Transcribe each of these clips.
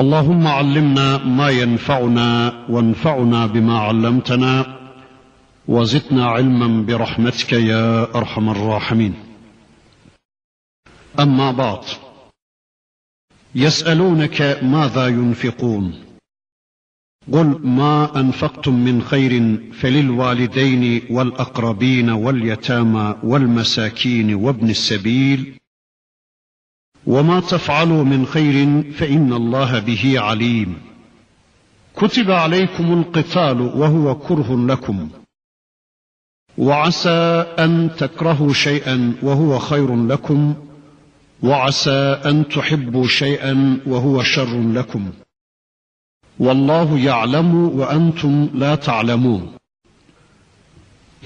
اللهم علمنا ما ينفعنا وانفعنا بما علمتنا وزدنا علما برحمتك يا أرحم الراحمين. أما بعد يسألونك ماذا ينفقون؟ قل ما أنفقتم من خير فللوالدين والأقربين واليتامى والمساكين وابن السبيل وما تفعلوا من خير فإن الله به عليم. كتب عليكم القتال وهو كره لكم. وعسى أن تكرهوا شيئا وهو خير لكم. وعسى أن تحبوا شيئا وهو شر لكم. والله يعلم وأنتم لا تعلمون.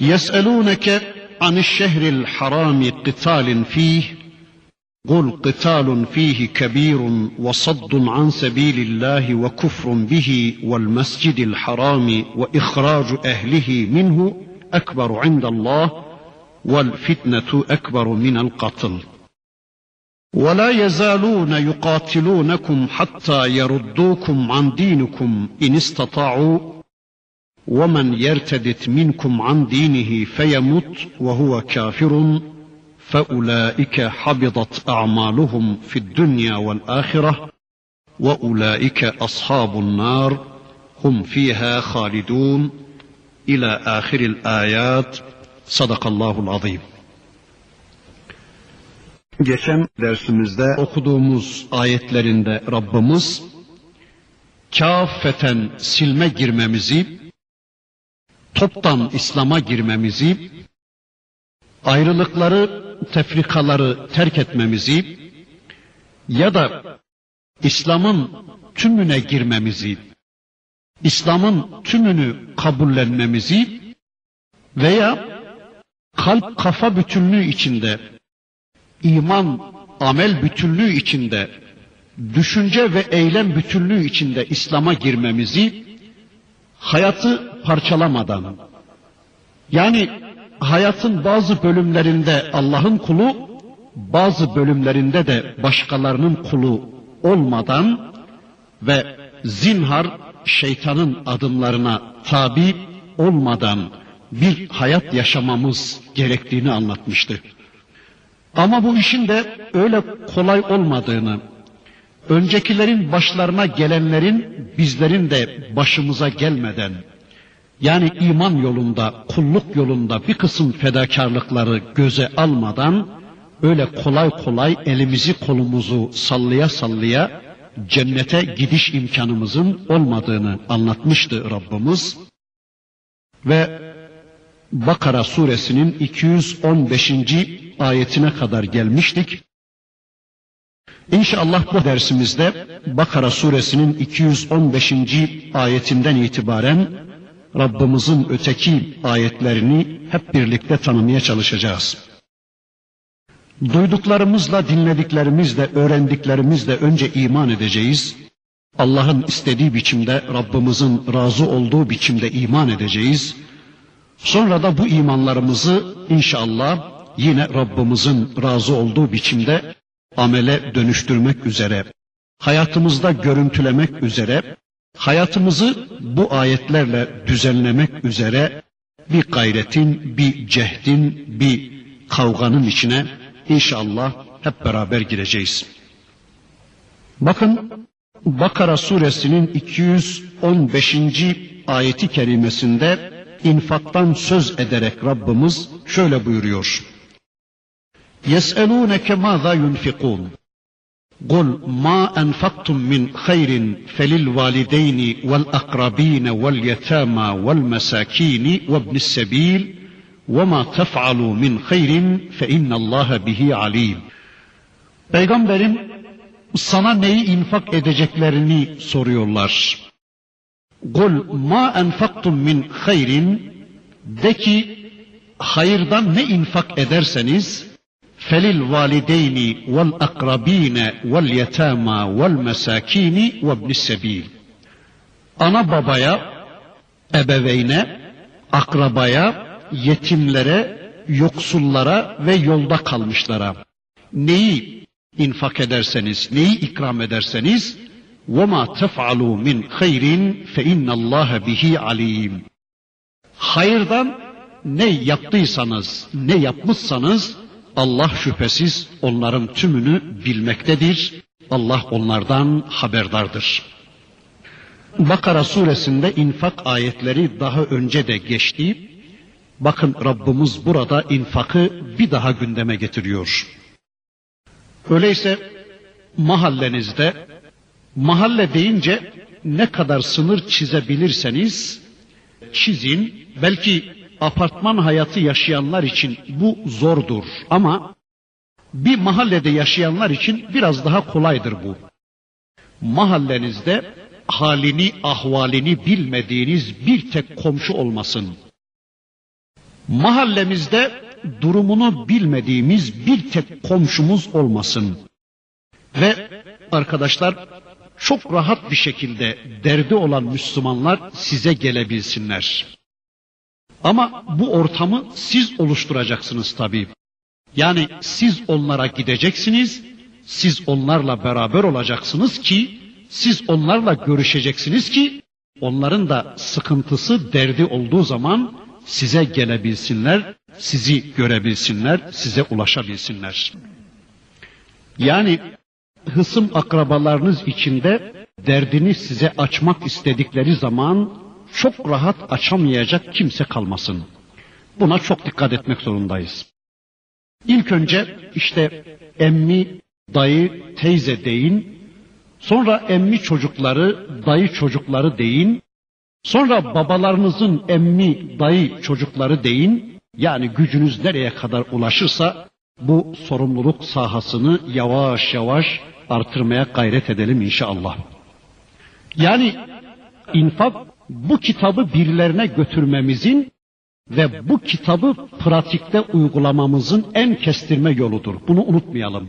يسألونك عن الشهر الحرام قتال فيه قل قتال فيه كبير وصد عن سبيل الله وكفر به والمسجد الحرام وإخراج أهله منه أكبر عند الله والفتنة أكبر من القتل. ولا يزالون يقاتلونكم حتى يردوكم عن دينكم إن استطاعوا. ومن يرتدت منكم عن دينه فيمت وهو كافر. فاولئك حبطت اعمالهم في الدنيا والاخره واولئك اصحاب النار هم فيها خالدون الى اخر الايات صدق الله العظيم Geçen dersimizde okuduğumuz ayetlerinde Rabbimiz kâffeten silme girmemizi, toptan İslam'a girmemizi, ayrılıkları, tefrikaları terk etmemizi ya da İslam'ın tümüne girmemizi, İslam'ın tümünü kabullenmemizi veya kalp kafa bütünlüğü içinde, iman amel bütünlüğü içinde, düşünce ve eylem bütünlüğü içinde İslam'a girmemizi hayatı parçalamadan yani hayatın bazı bölümlerinde Allah'ın kulu, bazı bölümlerinde de başkalarının kulu olmadan ve zinhar şeytanın adımlarına tabi olmadan bir hayat yaşamamız gerektiğini anlatmıştı. Ama bu işin de öyle kolay olmadığını, öncekilerin başlarına gelenlerin bizlerin de başımıza gelmeden, yani iman yolunda, kulluk yolunda bir kısım fedakarlıkları göze almadan, öyle kolay kolay elimizi kolumuzu sallaya sallaya cennete gidiş imkanımızın olmadığını anlatmıştı Rabbimiz. Ve Bakara suresinin 215. ayetine kadar gelmiştik. İnşallah bu dersimizde Bakara suresinin 215. ayetinden itibaren Rabbimizin öteki ayetlerini hep birlikte tanımaya çalışacağız. Duyduklarımızla, dinlediklerimizle, öğrendiklerimizle önce iman edeceğiz. Allah'ın istediği biçimde, Rabbimizin razı olduğu biçimde iman edeceğiz. Sonra da bu imanlarımızı inşallah yine Rabbimizin razı olduğu biçimde amele dönüştürmek üzere, hayatımızda görüntülemek üzere, hayatımızı bu ayetlerle düzenlemek üzere bir gayretin, bir cehdin, bir kavganın içine inşallah hep beraber gireceğiz. Bakın Bakara suresinin 215. ayeti kerimesinde infaktan söz ederek Rabbimiz şöyle buyuruyor. يَسْأَلُونَكَ مَاذَا يُنْفِقُونَ قُلْ مَا أَنْفَقْتُم مِّنْ خَيْرٍ فَلِلْوَالِدَيْنِ وَالْأَقْرَبِينَ وَالْيَتَامَى وَالْمَسَاكِينِ وَابْنِ السَّبِيلِ وَمَا تَفْعَلُوا مِنْ خَيْرٍ فَإِنَّ اللّٰهَ بِهِ عَلِيمٌ Peygamberim sana neyi infak edeceklerini soruyorlar. Kul ma enfaktum min hayrin de ki hayırdan ne infak ederseniz felil valideyni vel akrabine vel yetama vel mesakini ve ibnis sebil. Ana babaya, ebeveyne, akrabaya, yetimlere, yoksullara ve yolda kalmışlara neyi infak ederseniz, neyi ikram ederseniz وَمَا تَفْعَلُوا مِنْ خَيْرٍ فَاِنَّ اللّٰهَ بِهِ عَلِيمٌ Hayırdan ne yaptıysanız, ne yapmışsanız Allah şüphesiz onların tümünü bilmektedir. Allah onlardan haberdardır. Bakara suresinde infak ayetleri daha önce de geçti. Bakın Rabbimiz burada infakı bir daha gündeme getiriyor. Öyleyse mahallenizde mahalle deyince ne kadar sınır çizebilirseniz çizin. Belki apartman hayatı yaşayanlar için bu zordur ama bir mahallede yaşayanlar için biraz daha kolaydır bu. Mahallenizde halini, ahvalini bilmediğiniz bir tek komşu olmasın. Mahallemizde durumunu bilmediğimiz bir tek komşumuz olmasın. Ve arkadaşlar çok rahat bir şekilde derdi olan Müslümanlar size gelebilsinler. Ama bu ortamı siz oluşturacaksınız tabii. Yani siz onlara gideceksiniz, siz onlarla beraber olacaksınız ki, siz onlarla görüşeceksiniz ki, onların da sıkıntısı, derdi olduğu zaman size gelebilsinler, sizi görebilsinler, size ulaşabilsinler. Yani hısım akrabalarınız içinde derdini size açmak istedikleri zaman çok rahat açamayacak kimse kalmasın. Buna çok dikkat etmek zorundayız. İlk önce işte emmi, dayı, teyze deyin. Sonra emmi çocukları, dayı çocukları deyin. Sonra babalarınızın emmi, dayı çocukları deyin. Yani gücünüz nereye kadar ulaşırsa bu sorumluluk sahasını yavaş yavaş artırmaya gayret edelim inşallah. Yani infak bu kitabı birilerine götürmemizin ve bu kitabı pratikte uygulamamızın en kestirme yoludur. Bunu unutmayalım.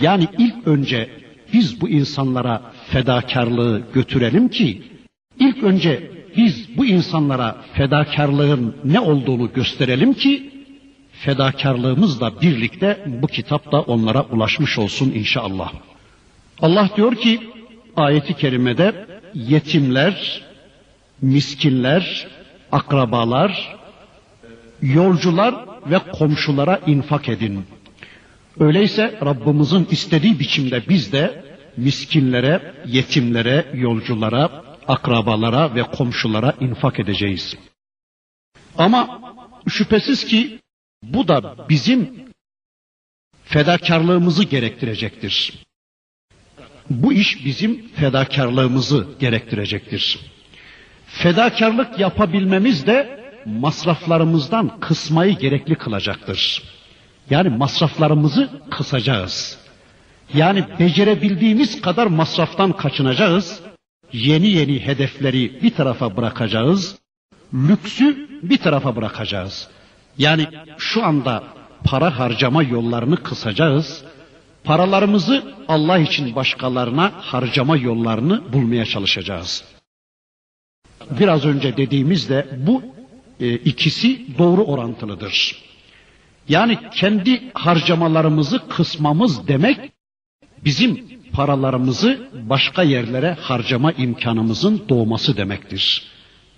Yani ilk önce biz bu insanlara fedakarlığı götürelim ki ilk önce biz bu insanlara fedakarlığın ne olduğunu gösterelim ki fedakarlığımızla birlikte bu kitap da onlara ulaşmış olsun inşallah. Allah diyor ki ayeti kerimede yetimler, miskinler, akrabalar, yolcular ve komşulara infak edin. Öyleyse Rabbimizin istediği biçimde biz de miskinlere, yetimlere, yolculara, akrabalara ve komşulara infak edeceğiz. Ama şüphesiz ki bu da bizim fedakarlığımızı gerektirecektir. Bu iş bizim fedakarlığımızı gerektirecektir. Fedakarlık yapabilmemiz de masraflarımızdan kısmayı gerekli kılacaktır. Yani masraflarımızı kısacağız. Yani becerebildiğimiz kadar masraftan kaçınacağız. Yeni yeni hedefleri bir tarafa bırakacağız. Lüksü bir tarafa bırakacağız. Yani şu anda para harcama yollarını kısacağız. Paralarımızı Allah için başkalarına harcama yollarını bulmaya çalışacağız. Biraz önce dediğimizde bu e, ikisi doğru orantılıdır. Yani kendi harcamalarımızı kısmamız demek bizim paralarımızı başka yerlere harcama imkanımızın doğması demektir.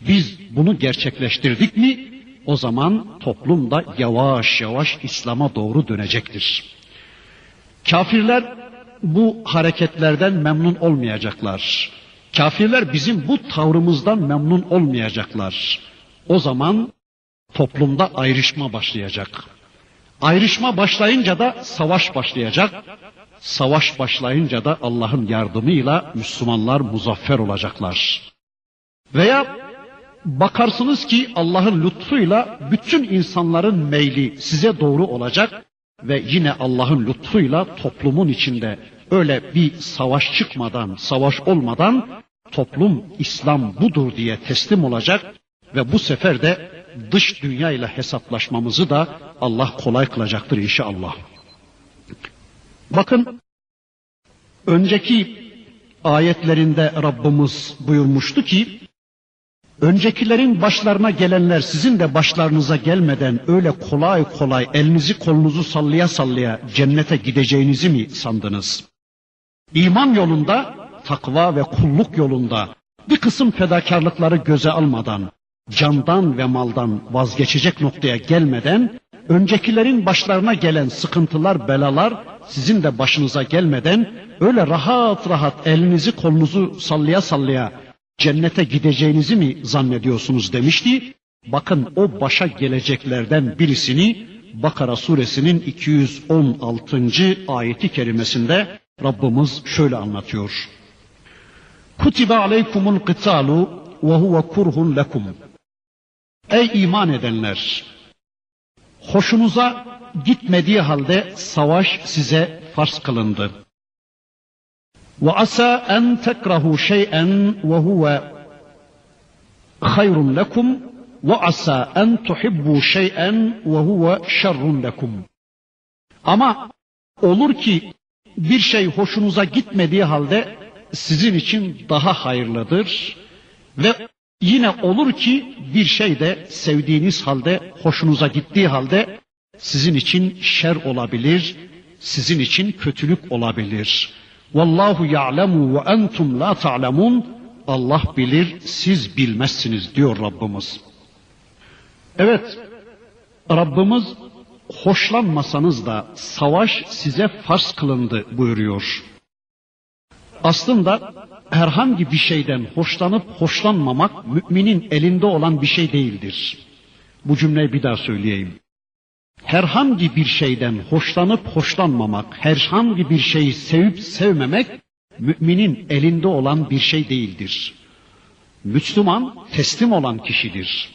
Biz bunu gerçekleştirdik mi o zaman toplum da yavaş yavaş İslam'a doğru dönecektir. Kafirler bu hareketlerden memnun olmayacaklar. Kafirler bizim bu tavrımızdan memnun olmayacaklar. O zaman toplumda ayrışma başlayacak. Ayrışma başlayınca da savaş başlayacak. Savaş başlayınca da Allah'ın yardımıyla Müslümanlar muzaffer olacaklar. Veya bakarsınız ki Allah'ın lütfuyla bütün insanların meyli size doğru olacak ve yine Allah'ın lütfuyla toplumun içinde öyle bir savaş çıkmadan, savaş olmadan toplum İslam budur diye teslim olacak ve bu sefer de dış dünya ile hesaplaşmamızı da Allah kolay kılacaktır inşallah. Bakın önceki ayetlerinde Rabbimiz buyurmuştu ki öncekilerin başlarına gelenler sizin de başlarınıza gelmeden öyle kolay kolay elinizi kolunuzu sallaya sallaya cennete gideceğinizi mi sandınız? İman yolunda, takva ve kulluk yolunda bir kısım fedakarlıkları göze almadan, candan ve maldan vazgeçecek noktaya gelmeden, öncekilerin başlarına gelen sıkıntılar, belalar sizin de başınıza gelmeden öyle rahat rahat elinizi kolunuzu sallaya sallaya cennete gideceğinizi mi zannediyorsunuz demişti. Bakın o başa geleceklerden birisini Bakara suresinin 216. ayeti kerimesinde Rabbimiz şöyle anlatıyor. Kutibe aleykumul kıtalu ve huve kurhun lekum. Ey iman edenler! Hoşunuza gitmediği halde savaş size farz kılındı. Ve asa en tekrahu şey'en ve huve hayrun lekum ve asa en tuhibbu şey'en ve huve şerrun lekum. Ama olur ki bir şey hoşunuza gitmediği halde sizin için daha hayırlıdır ve yine olur ki bir şey de sevdiğiniz halde hoşunuza gittiği halde sizin için şer olabilir, sizin için kötülük olabilir. Vallahu ya'lemu ve entum la ta'lemun. Allah bilir, siz bilmezsiniz diyor Rabbimiz. Evet, Rabbimiz hoşlanmasanız da savaş size farz kılındı buyuruyor. Aslında herhangi bir şeyden hoşlanıp hoşlanmamak müminin elinde olan bir şey değildir. Bu cümleyi bir daha söyleyeyim. Herhangi bir şeyden hoşlanıp hoşlanmamak, herhangi bir şeyi sevip sevmemek müminin elinde olan bir şey değildir. Müslüman teslim olan kişidir.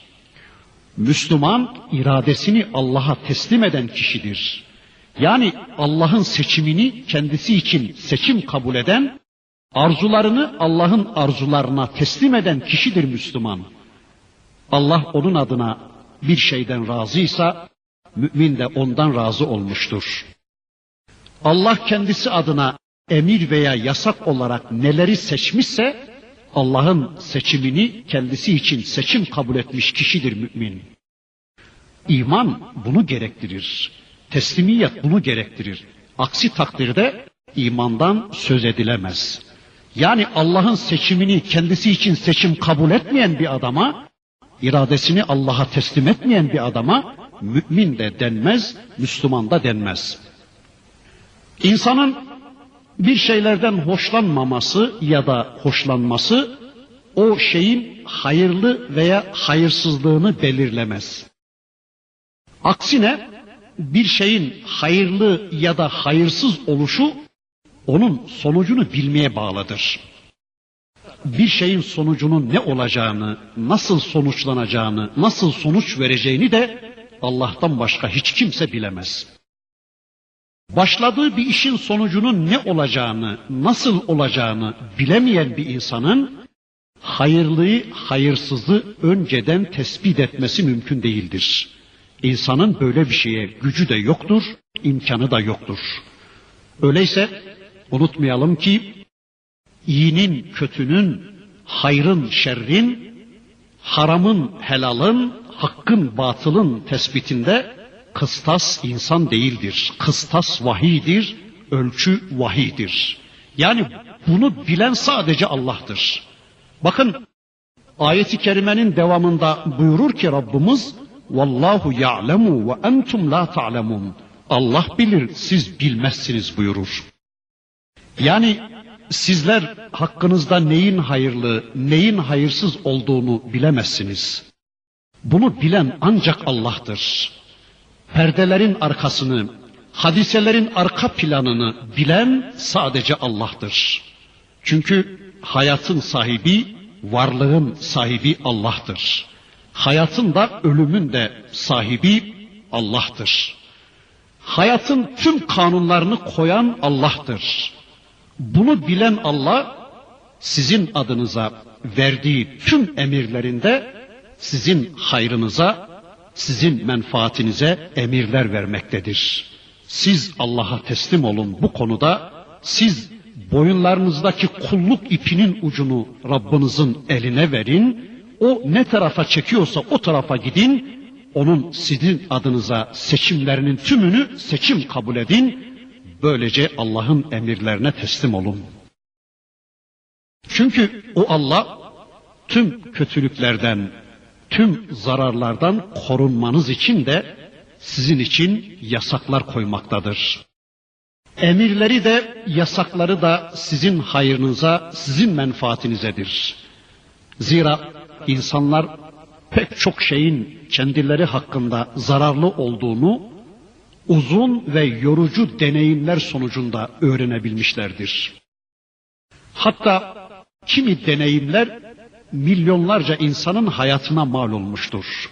Müslüman iradesini Allah'a teslim eden kişidir. Yani Allah'ın seçimini kendisi için seçim kabul eden, arzularını Allah'ın arzularına teslim eden kişidir Müslüman. Allah onun adına bir şeyden razıysa mümin de ondan razı olmuştur. Allah kendisi adına emir veya yasak olarak neleri seçmişse Allah'ın seçimini kendisi için seçim kabul etmiş kişidir mümin. İman bunu gerektirir. Teslimiyet bunu gerektirir. Aksi takdirde imandan söz edilemez. Yani Allah'ın seçimini kendisi için seçim kabul etmeyen bir adama, iradesini Allah'a teslim etmeyen bir adama mümin de denmez, Müslüman da denmez. İnsanın bir şeylerden hoşlanmaması ya da hoşlanması o şeyin hayırlı veya hayırsızlığını belirlemez. Aksine bir şeyin hayırlı ya da hayırsız oluşu onun sonucunu bilmeye bağlıdır. Bir şeyin sonucunun ne olacağını, nasıl sonuçlanacağını, nasıl sonuç vereceğini de Allah'tan başka hiç kimse bilemez. Başladığı bir işin sonucunun ne olacağını, nasıl olacağını bilemeyen bir insanın hayırlıyı, hayırsızı önceden tespit etmesi mümkün değildir. İnsanın böyle bir şeye gücü de yoktur, imkanı da yoktur. Öyleyse unutmayalım ki iyinin, kötünün, hayrın, şerrin, haramın, helalın, hakkın, batılın tespitinde kıstas insan değildir. Kıstas vahidir, ölçü vahidir. Yani bunu bilen sadece Allah'tır. Bakın ayeti kerimenin devamında buyurur ki Rabbimiz Vallahu ya'lemu ve entum la ta'lemun. Allah bilir, siz bilmezsiniz buyurur. Yani sizler hakkınızda neyin hayırlı, neyin hayırsız olduğunu bilemezsiniz. Bunu bilen ancak Allah'tır. Perdelerin arkasını, hadiselerin arka planını bilen sadece Allah'tır. Çünkü hayatın sahibi, varlığın sahibi Allah'tır. Hayatın da ölümün de sahibi Allah'tır. Hayatın tüm kanunlarını koyan Allah'tır. Bunu bilen Allah sizin adınıza verdiği tüm emirlerinde sizin hayrınıza, sizin menfaatinize emirler vermektedir. Siz Allah'a teslim olun bu konuda. Siz boyunlarınızdaki kulluk ipinin ucunu Rabbinizin eline verin. O ne tarafa çekiyorsa o tarafa gidin. Onun sizin adınıza seçimlerinin tümünü seçim kabul edin. Böylece Allah'ın emirlerine teslim olun. Çünkü o Allah tüm kötülüklerden, tüm zararlardan korunmanız için de sizin için yasaklar koymaktadır. Emirleri de yasakları da sizin hayırınıza, sizin menfaatinizedir. Zira insanlar pek çok şeyin kendileri hakkında zararlı olduğunu uzun ve yorucu deneyimler sonucunda öğrenebilmişlerdir. Hatta kimi deneyimler milyonlarca insanın hayatına mal olmuştur.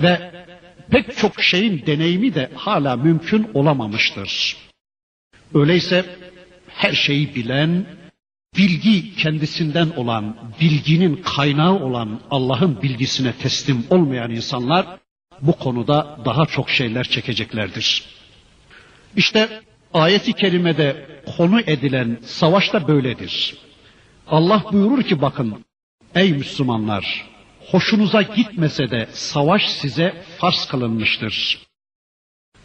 Ve pek çok şeyin deneyimi de hala mümkün olamamıştır. Öyleyse her şeyi bilen, bilgi kendisinden olan, bilginin kaynağı olan Allah'ın bilgisine teslim olmayan insanlar bu konuda daha çok şeyler çekeceklerdir. İşte ayeti kerimede konu edilen savaşta böyledir. Allah buyurur ki bakın ey Müslümanlar hoşunuza gitmese de savaş size farz kılınmıştır.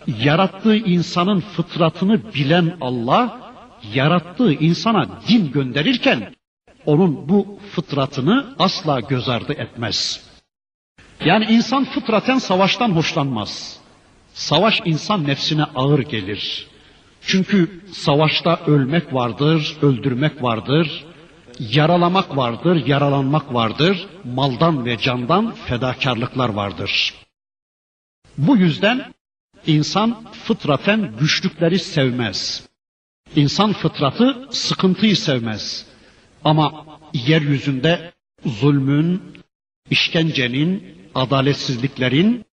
Yarattığı insanın fıtratını bilen Allah yarattığı insana din gönderirken onun bu fıtratını asla göz ardı etmez. Yani insan fıtraten savaştan hoşlanmaz. Savaş insan nefsine ağır gelir. Çünkü savaşta ölmek vardır, öldürmek vardır, yaralamak vardır, yaralanmak vardır, maldan ve candan fedakarlıklar vardır. Bu yüzden insan fıtraten güçlükleri sevmez. İnsan fıtratı sıkıntıyı sevmez. Ama yeryüzünde zulmün, işkencenin, adaletsizliklerin,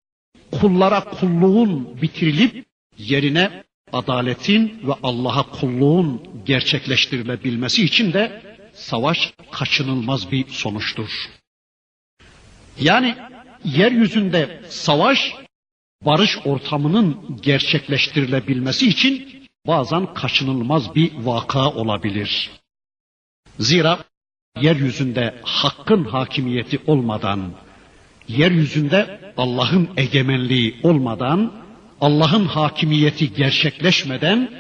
kullara kulluğun bitirilip yerine adaletin ve Allah'a kulluğun gerçekleştirilebilmesi için de savaş kaçınılmaz bir sonuçtur. Yani yeryüzünde savaş barış ortamının gerçekleştirilebilmesi için bazen kaçınılmaz bir vaka olabilir. Zira yeryüzünde hakkın hakimiyeti olmadan, yeryüzünde Allah'ın egemenliği olmadan, Allah'ın hakimiyeti gerçekleşmeden,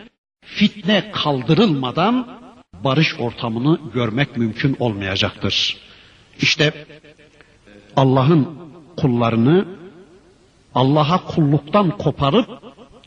fitne kaldırılmadan barış ortamını görmek mümkün olmayacaktır. İşte Allah'ın kullarını Allah'a kulluktan koparıp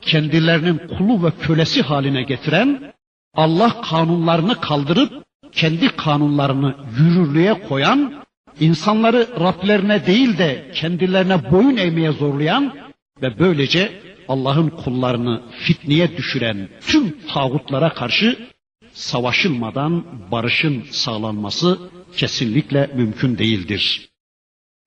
kendilerinin kulu ve kölesi haline getiren, Allah kanunlarını kaldırıp kendi kanunlarını yürürlüğe koyan, insanları Rablerine değil de kendilerine boyun eğmeye zorlayan ve böylece Allah'ın kullarını fitneye düşüren tüm tağutlara karşı savaşılmadan barışın sağlanması kesinlikle mümkün değildir.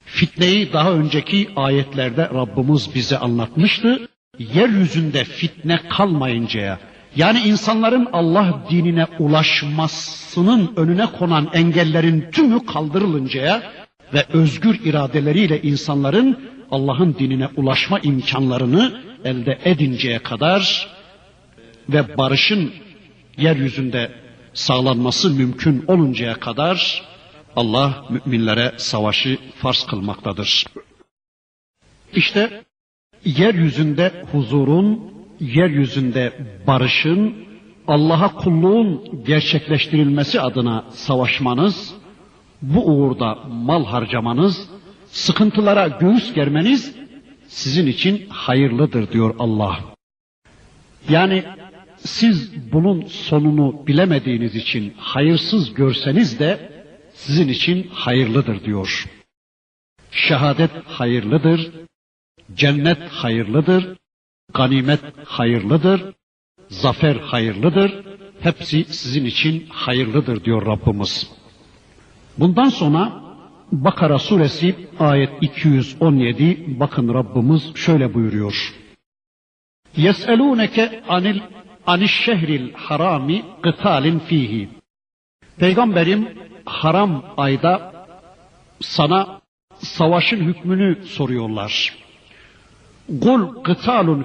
Fitneyi daha önceki ayetlerde Rabbimiz bize anlatmıştı. Yeryüzünde fitne kalmayıncaya, yani insanların Allah dinine ulaşmasının önüne konan engellerin tümü kaldırılıncaya ve özgür iradeleriyle insanların Allah'ın dinine ulaşma imkanlarını elde edinceye kadar ve barışın yeryüzünde sağlanması mümkün oluncaya kadar Allah müminlere savaşı farz kılmaktadır. İşte yeryüzünde huzurun, yeryüzünde barışın, Allah'a kulluğun gerçekleştirilmesi adına savaşmanız, bu uğurda mal harcamanız, sıkıntılara göğüs germeniz sizin için hayırlıdır diyor Allah. Yani siz bunun sonunu bilemediğiniz için hayırsız görseniz de sizin için hayırlıdır diyor. Şehadet hayırlıdır, cennet hayırlıdır, ganimet hayırlıdır, zafer hayırlıdır. Hepsi sizin için hayırlıdır diyor Rabbimiz. Bundan sonra Bakara suresi ayet 217 bakın Rabbimiz şöyle buyuruyor. Yes'elûneke anil aniş şehril harami kıtalin fihi. Peygamberim haram ayda sana savaşın hükmünü soruyorlar.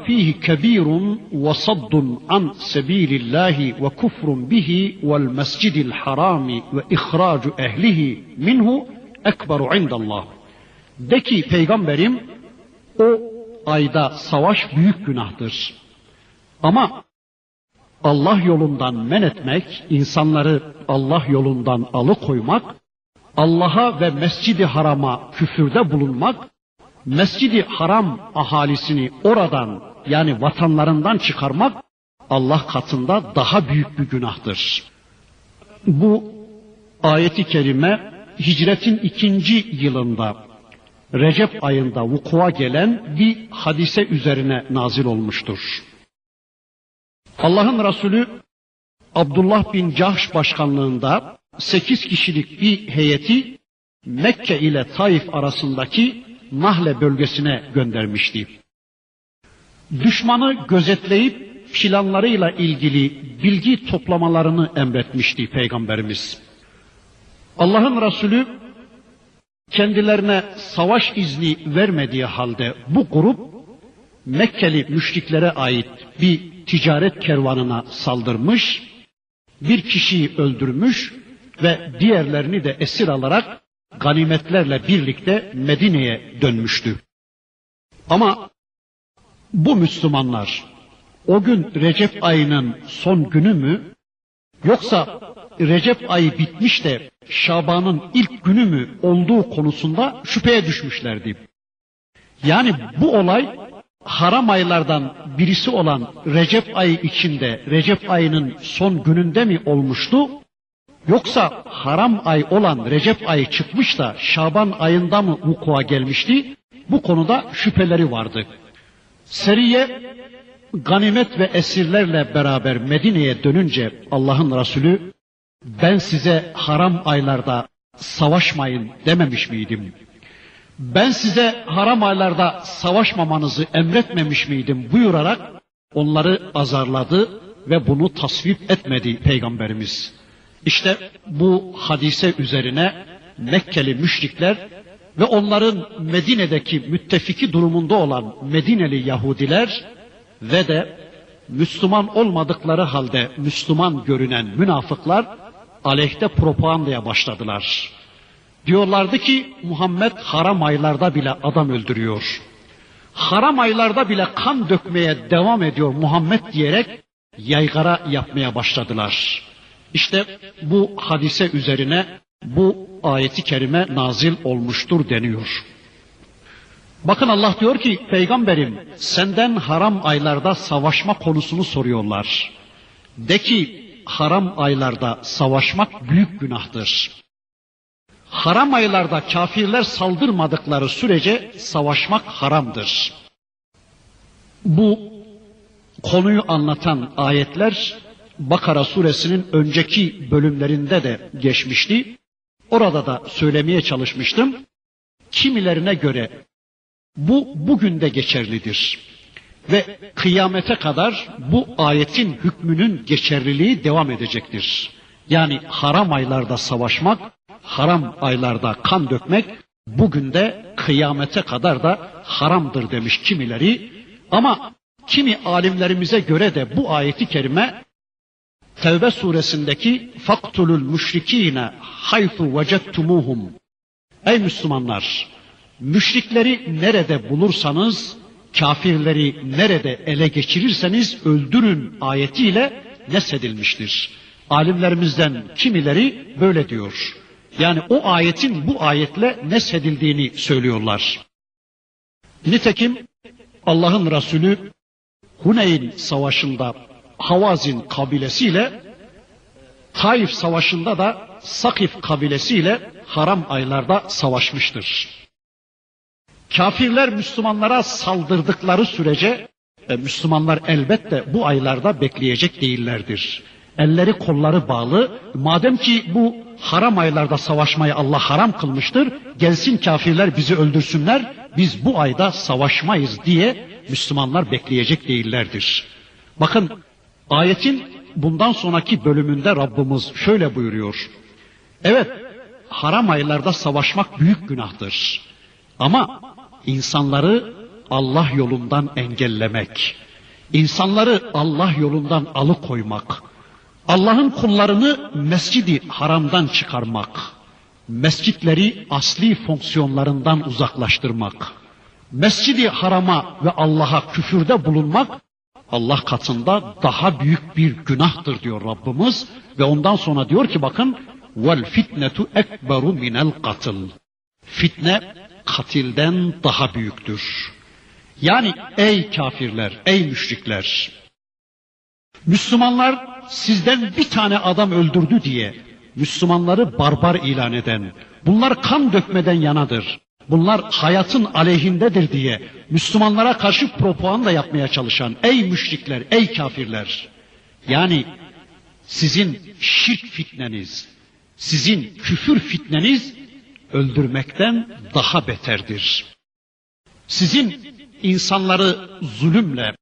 Fihi kebirun ve saddun an sebilillahi ve kufrun bihi vel mescidil harami ve ihracu ehlihi minhu ekberu indallah. De ki peygamberim o ayda savaş büyük günahtır. Ama Allah yolundan men etmek, insanları Allah yolundan alıkoymak, Allah'a ve Mescidi Haram'a küfürde bulunmak, Mescidi Haram ahalisini oradan yani vatanlarından çıkarmak Allah katında daha büyük bir günahtır. Bu ayeti kerime hicretin ikinci yılında Recep ayında vukua gelen bir hadise üzerine nazil olmuştur. Allah'ın Resulü Abdullah bin Cahş başkanlığında sekiz kişilik bir heyeti Mekke ile Taif arasındaki Nahle bölgesine göndermişti. Düşmanı gözetleyip planlarıyla ilgili bilgi toplamalarını emretmişti Peygamberimiz. Allah'ın Resulü kendilerine savaş izni vermediği halde bu grup Mekkeli müşriklere ait bir ticaret kervanına saldırmış, bir kişiyi öldürmüş ve diğerlerini de esir alarak ganimetlerle birlikte Medine'ye dönmüştü. Ama bu Müslümanlar o gün Recep ayının son günü mü yoksa Recep ayı bitmiş de Şaban'ın ilk günü mü olduğu konusunda şüpheye düşmüşlerdi. Yani bu olay haram aylardan birisi olan Recep ayı içinde Recep ayının son gününde mi olmuştu? Yoksa haram ay olan Recep ayı çıkmış da Şaban ayında mı vukua gelmişti? Bu konuda şüpheleri vardı. Seriye ganimet ve esirlerle beraber Medine'ye dönünce Allah'ın Resulü ben size haram aylarda savaşmayın dememiş miydim? Ben size haram aylarda savaşmamanızı emretmemiş miydim buyurarak onları azarladı ve bunu tasvip etmedi Peygamberimiz. İşte bu hadise üzerine Mekkeli müşrikler ve onların Medine'deki müttefiki durumunda olan Medineli Yahudiler ve de Müslüman olmadıkları halde Müslüman görünen münafıklar aleyhte propagandaya başladılar. Diyorlardı ki Muhammed haram aylarda bile adam öldürüyor. Haram aylarda bile kan dökmeye devam ediyor Muhammed diyerek yaygara yapmaya başladılar. İşte bu hadise üzerine bu ayeti kerime nazil olmuştur deniyor. Bakın Allah diyor ki peygamberim senden haram aylarda savaşma konusunu soruyorlar. De ki haram aylarda savaşmak büyük günahtır. Haram aylarda kafirler saldırmadıkları sürece savaşmak haramdır. Bu konuyu anlatan ayetler Bakara suresinin önceki bölümlerinde de geçmişti. Orada da söylemeye çalışmıştım. Kimilerine göre bu bugün de geçerlidir. Ve kıyamete kadar bu ayetin hükmünün geçerliliği devam edecektir. Yani haram aylarda savaşmak, haram aylarda kan dökmek bugün de kıyamete kadar da haramdır demiş kimileri. Ama kimi alimlerimize göre de bu ayeti kerime Tevbe suresindeki faktulul müşrikine haythu vecettumuhum. Ey Müslümanlar! Müşrikleri nerede bulursanız, kafirleri nerede ele geçirirseniz öldürün ayetiyle nesedilmiştir. Alimlerimizden kimileri böyle diyor. Yani o ayetin bu ayetle nesedildiğini söylüyorlar. Nitekim Allah'ın Resulü Huneyn Savaşı'nda Havazin kabilesiyle Taif Savaşı'nda da Sakif kabilesiyle haram aylarda savaşmıştır. Kafirler Müslümanlara saldırdıkları sürece e, Müslümanlar elbette bu aylarda bekleyecek değillerdir. Elleri kolları bağlı. Madem ki bu haram aylarda savaşmayı Allah haram kılmıştır, gelsin kafirler bizi öldürsünler, biz bu ayda savaşmayız diye Müslümanlar bekleyecek değillerdir. Bakın Ayetin bundan sonraki bölümünde Rabbimiz şöyle buyuruyor. Evet, haram aylarda savaşmak büyük günahtır. Ama insanları Allah yolundan engellemek, insanları Allah yolundan alıkoymak, Allah'ın kullarını mescidi haramdan çıkarmak, mescitleri asli fonksiyonlarından uzaklaştırmak, mescidi harama ve Allah'a küfürde bulunmak Allah katında daha büyük bir günahtır diyor Rabbimiz ve ondan sonra diyor ki bakın vel fitnetu ekberu minel katıl. Fitne katilden daha büyüktür. Yani ey kafirler, ey müşrikler. Müslümanlar sizden bir tane adam öldürdü diye Müslümanları barbar ilan eden, bunlar kan dökmeden yanadır, bunlar hayatın aleyhindedir diye Müslümanlara karşı propaganda yapmaya çalışan ey müşrikler, ey kafirler. Yani sizin şirk fitneniz, sizin küfür fitneniz öldürmekten daha beterdir. Sizin insanları zulümle,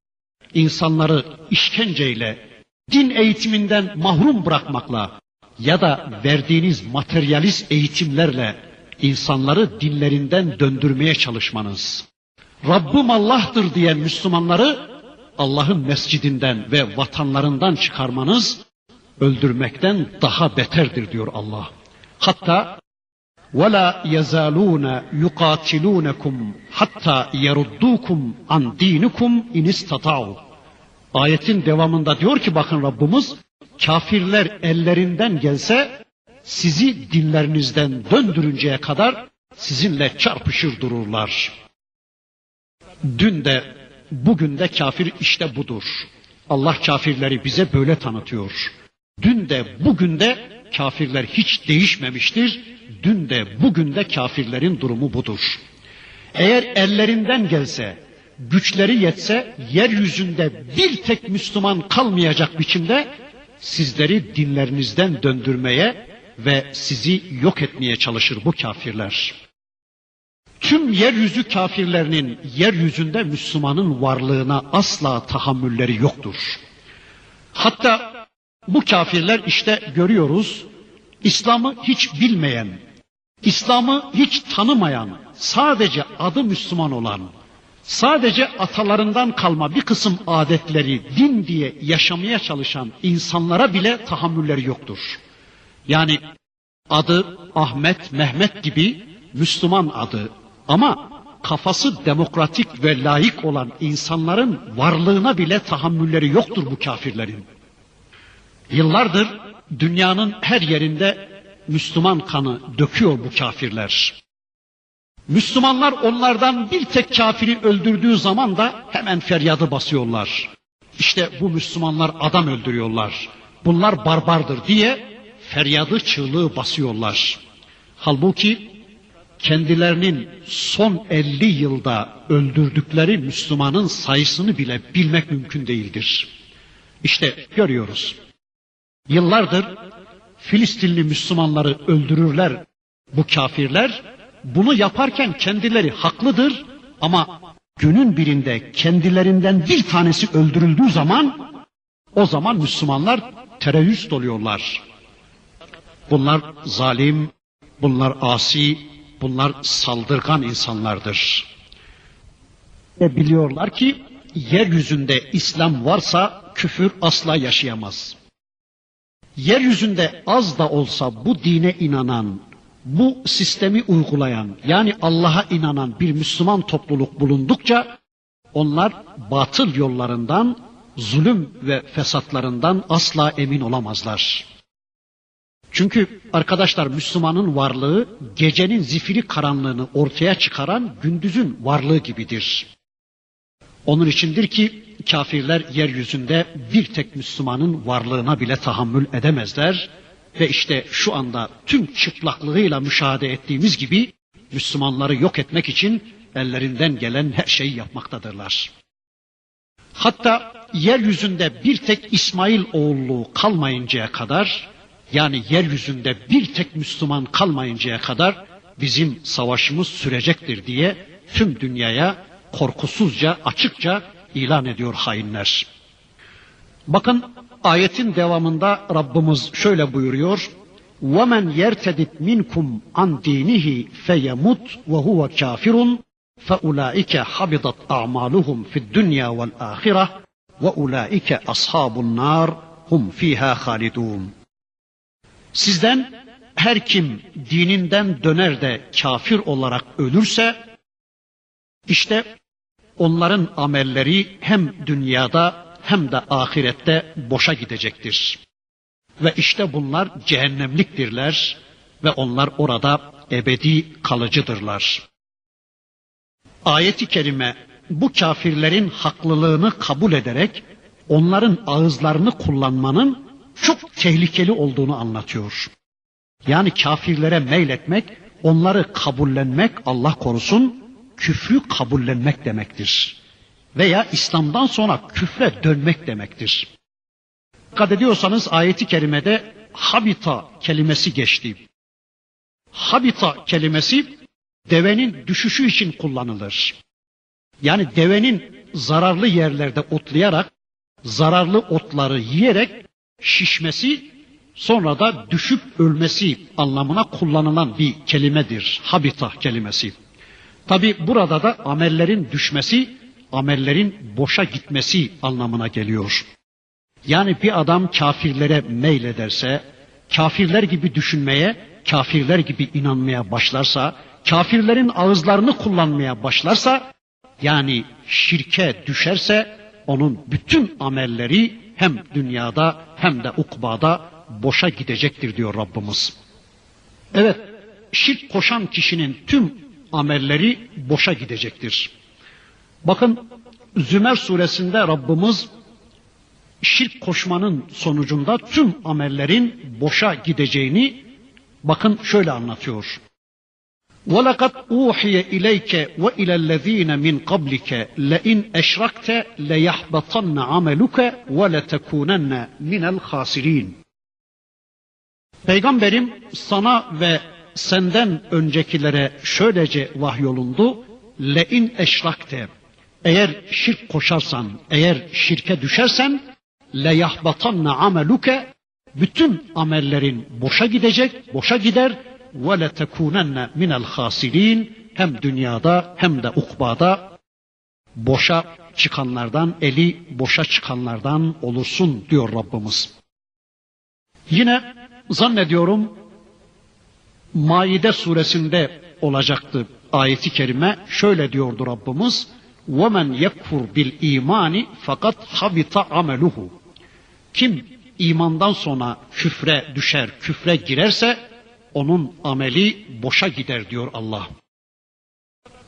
insanları işkenceyle, din eğitiminden mahrum bırakmakla ya da verdiğiniz materyalist eğitimlerle insanları dinlerinden döndürmeye çalışmanız. Rabbim Allah'tır diyen Müslümanları Allah'ın mescidinden ve vatanlarından çıkarmanız öldürmekten daha beterdir diyor Allah. Hatta وَلَا يَزَالُونَ يُقَاتِلُونَكُمْ حَتَّى يَرُدُّوكُمْ عَنْ دِينِكُمْ اِنْ اسْتَطَعُوا Ayetin devamında diyor ki bakın Rabbimiz kafirler ellerinden gelse sizi dinlerinizden döndürünceye kadar sizinle çarpışır dururlar. Dün de bugün de kafir işte budur. Allah kafirleri bize böyle tanıtıyor. Dün de bugün de kafirler hiç değişmemiştir. Dün de bugün de kafirlerin durumu budur. Eğer ellerinden gelse, güçleri yetse yeryüzünde bir tek Müslüman kalmayacak biçimde sizleri dinlerinizden döndürmeye ve sizi yok etmeye çalışır bu kafirler. Tüm yeryüzü kafirlerinin yeryüzünde Müslümanın varlığına asla tahammülleri yoktur. Hatta bu kafirler işte görüyoruz İslam'ı hiç bilmeyen, İslam'ı hiç tanımayan, sadece adı Müslüman olan, sadece atalarından kalma bir kısım adetleri din diye yaşamaya çalışan insanlara bile tahammülleri yoktur. Yani adı Ahmet, Mehmet gibi Müslüman adı ama kafası demokratik ve layık olan insanların varlığına bile tahammülleri yoktur bu kafirlerin. Yıllardır dünyanın her yerinde Müslüman kanı döküyor bu kafirler. Müslümanlar onlardan bir tek kafiri öldürdüğü zaman da hemen feryadı basıyorlar. İşte bu Müslümanlar adam öldürüyorlar. Bunlar barbardır diye feryadı çığlığı basıyorlar. Halbuki kendilerinin son 50 yılda öldürdükleri Müslümanın sayısını bile bilmek mümkün değildir. İşte görüyoruz. Yıllardır Filistinli Müslümanları öldürürler bu kafirler. Bunu yaparken kendileri haklıdır ama günün birinde kendilerinden bir tanesi öldürüldüğü zaman o zaman Müslümanlar terörist oluyorlar. Bunlar zalim, bunlar asi, bunlar saldırgan insanlardır. Ve biliyorlar ki yeryüzünde İslam varsa küfür asla yaşayamaz. Yeryüzünde az da olsa bu dine inanan, bu sistemi uygulayan yani Allah'a inanan bir Müslüman topluluk bulundukça onlar batıl yollarından, zulüm ve fesatlarından asla emin olamazlar. Çünkü arkadaşlar Müslümanın varlığı gecenin zifiri karanlığını ortaya çıkaran gündüzün varlığı gibidir. Onun içindir ki kafirler yeryüzünde bir tek Müslümanın varlığına bile tahammül edemezler ve işte şu anda tüm çıplaklığıyla müşahede ettiğimiz gibi Müslümanları yok etmek için ellerinden gelen her şeyi yapmaktadırlar. Hatta yeryüzünde bir tek İsmail oğulluğu kalmayıncaya kadar yani yeryüzünde bir tek Müslüman kalmayıncaya kadar bizim savaşımız sürecektir diye tüm dünyaya korkusuzca açıkça ilan ediyor hainler. Bakın ayetin devamında Rabbimiz şöyle buyuruyor. وَمَنْ يَرْتَدِدْ مِنْكُمْ عَنْ دِينِهِ فَيَمُتْ وَهُوَ كَافِرٌ فَأُولَٰئِكَ حَبِطَتْ أَعْمَالُهُمْ فِي الدُّنْيَا وَالْآخِرَةِ وَأُولَٰئِكَ أَصْحَابُ النَّارِ هُمْ فِيهَا خَالِدُونَ Sizden her kim dininden döner de kafir olarak ölürse işte onların amelleri hem dünyada hem de ahirette boşa gidecektir. Ve işte bunlar cehennemliktirler ve onlar orada ebedi kalıcıdırlar. Ayeti kerime bu kafirlerin haklılığını kabul ederek onların ağızlarını kullanmanın çok tehlikeli olduğunu anlatıyor. Yani kafirlere meyletmek, onları kabullenmek Allah korusun küfrü kabullenmek demektir. Veya İslam'dan sonra küfre dönmek demektir. Dikkat ediyorsanız ayeti kerimede habita kelimesi geçti. Habita kelimesi devenin düşüşü için kullanılır. Yani devenin zararlı yerlerde otlayarak, zararlı otları yiyerek şişmesi, sonra da düşüp ölmesi anlamına kullanılan bir kelimedir. Habita kelimesi. Tabi burada da amellerin düşmesi, amellerin boşa gitmesi anlamına geliyor. Yani bir adam kafirlere meylederse, kafirler gibi düşünmeye, kafirler gibi inanmaya başlarsa, kafirlerin ağızlarını kullanmaya başlarsa, yani şirke düşerse, onun bütün amelleri hem dünyada hem de ukbada boşa gidecektir diyor Rabbimiz. Evet, şirk koşan kişinin tüm amelleri boşa gidecektir. Bakın Zümer suresinde Rabbimiz şirk koşmanın sonucunda tüm amellerin boşa gideceğini bakın şöyle anlatıyor. وَلَقَدْ اُوحِيَ اِلَيْكَ وَاِلَى الَّذ۪ينَ مِنْ قَبْلِكَ لَاِنْ اَشْرَكْتَ لَيَحْبَطَنَّ عَمَلُكَ وَلَتَكُونَنَّ مِنَ الْخَاسِرِينَ Peygamberim sana ve senden öncekilere şöylece vahyolundu. Le'in eşrakte. Eğer şirk koşarsan, eğer şirke düşersen le yahbatanna ameluke bütün amellerin boşa gidecek, boşa gider ve le tekunenne minel hasirin hem dünyada hem de ukbada boşa çıkanlardan, eli boşa çıkanlardan olursun diyor Rabbimiz. Yine zannediyorum Maide suresinde olacaktı ayeti kerime. Şöyle diyordu Rabbimiz. وَمَنْ يَكْفُرْ بِالْا۪يمَانِ fakat habita ameluhu. Kim imandan sonra küfre düşer, küfre girerse onun ameli boşa gider diyor Allah.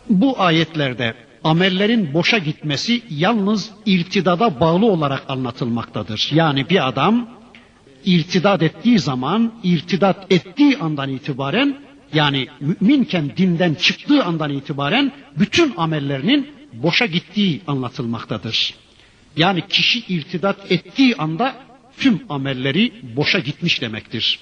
Bu ayetlerde amellerin boşa gitmesi yalnız irtidada bağlı olarak anlatılmaktadır. Yani bir adam irtidat ettiği zaman, irtidat ettiği andan itibaren yani müminken dinden çıktığı andan itibaren bütün amellerinin boşa gittiği anlatılmaktadır. Yani kişi irtidat ettiği anda tüm amelleri boşa gitmiş demektir.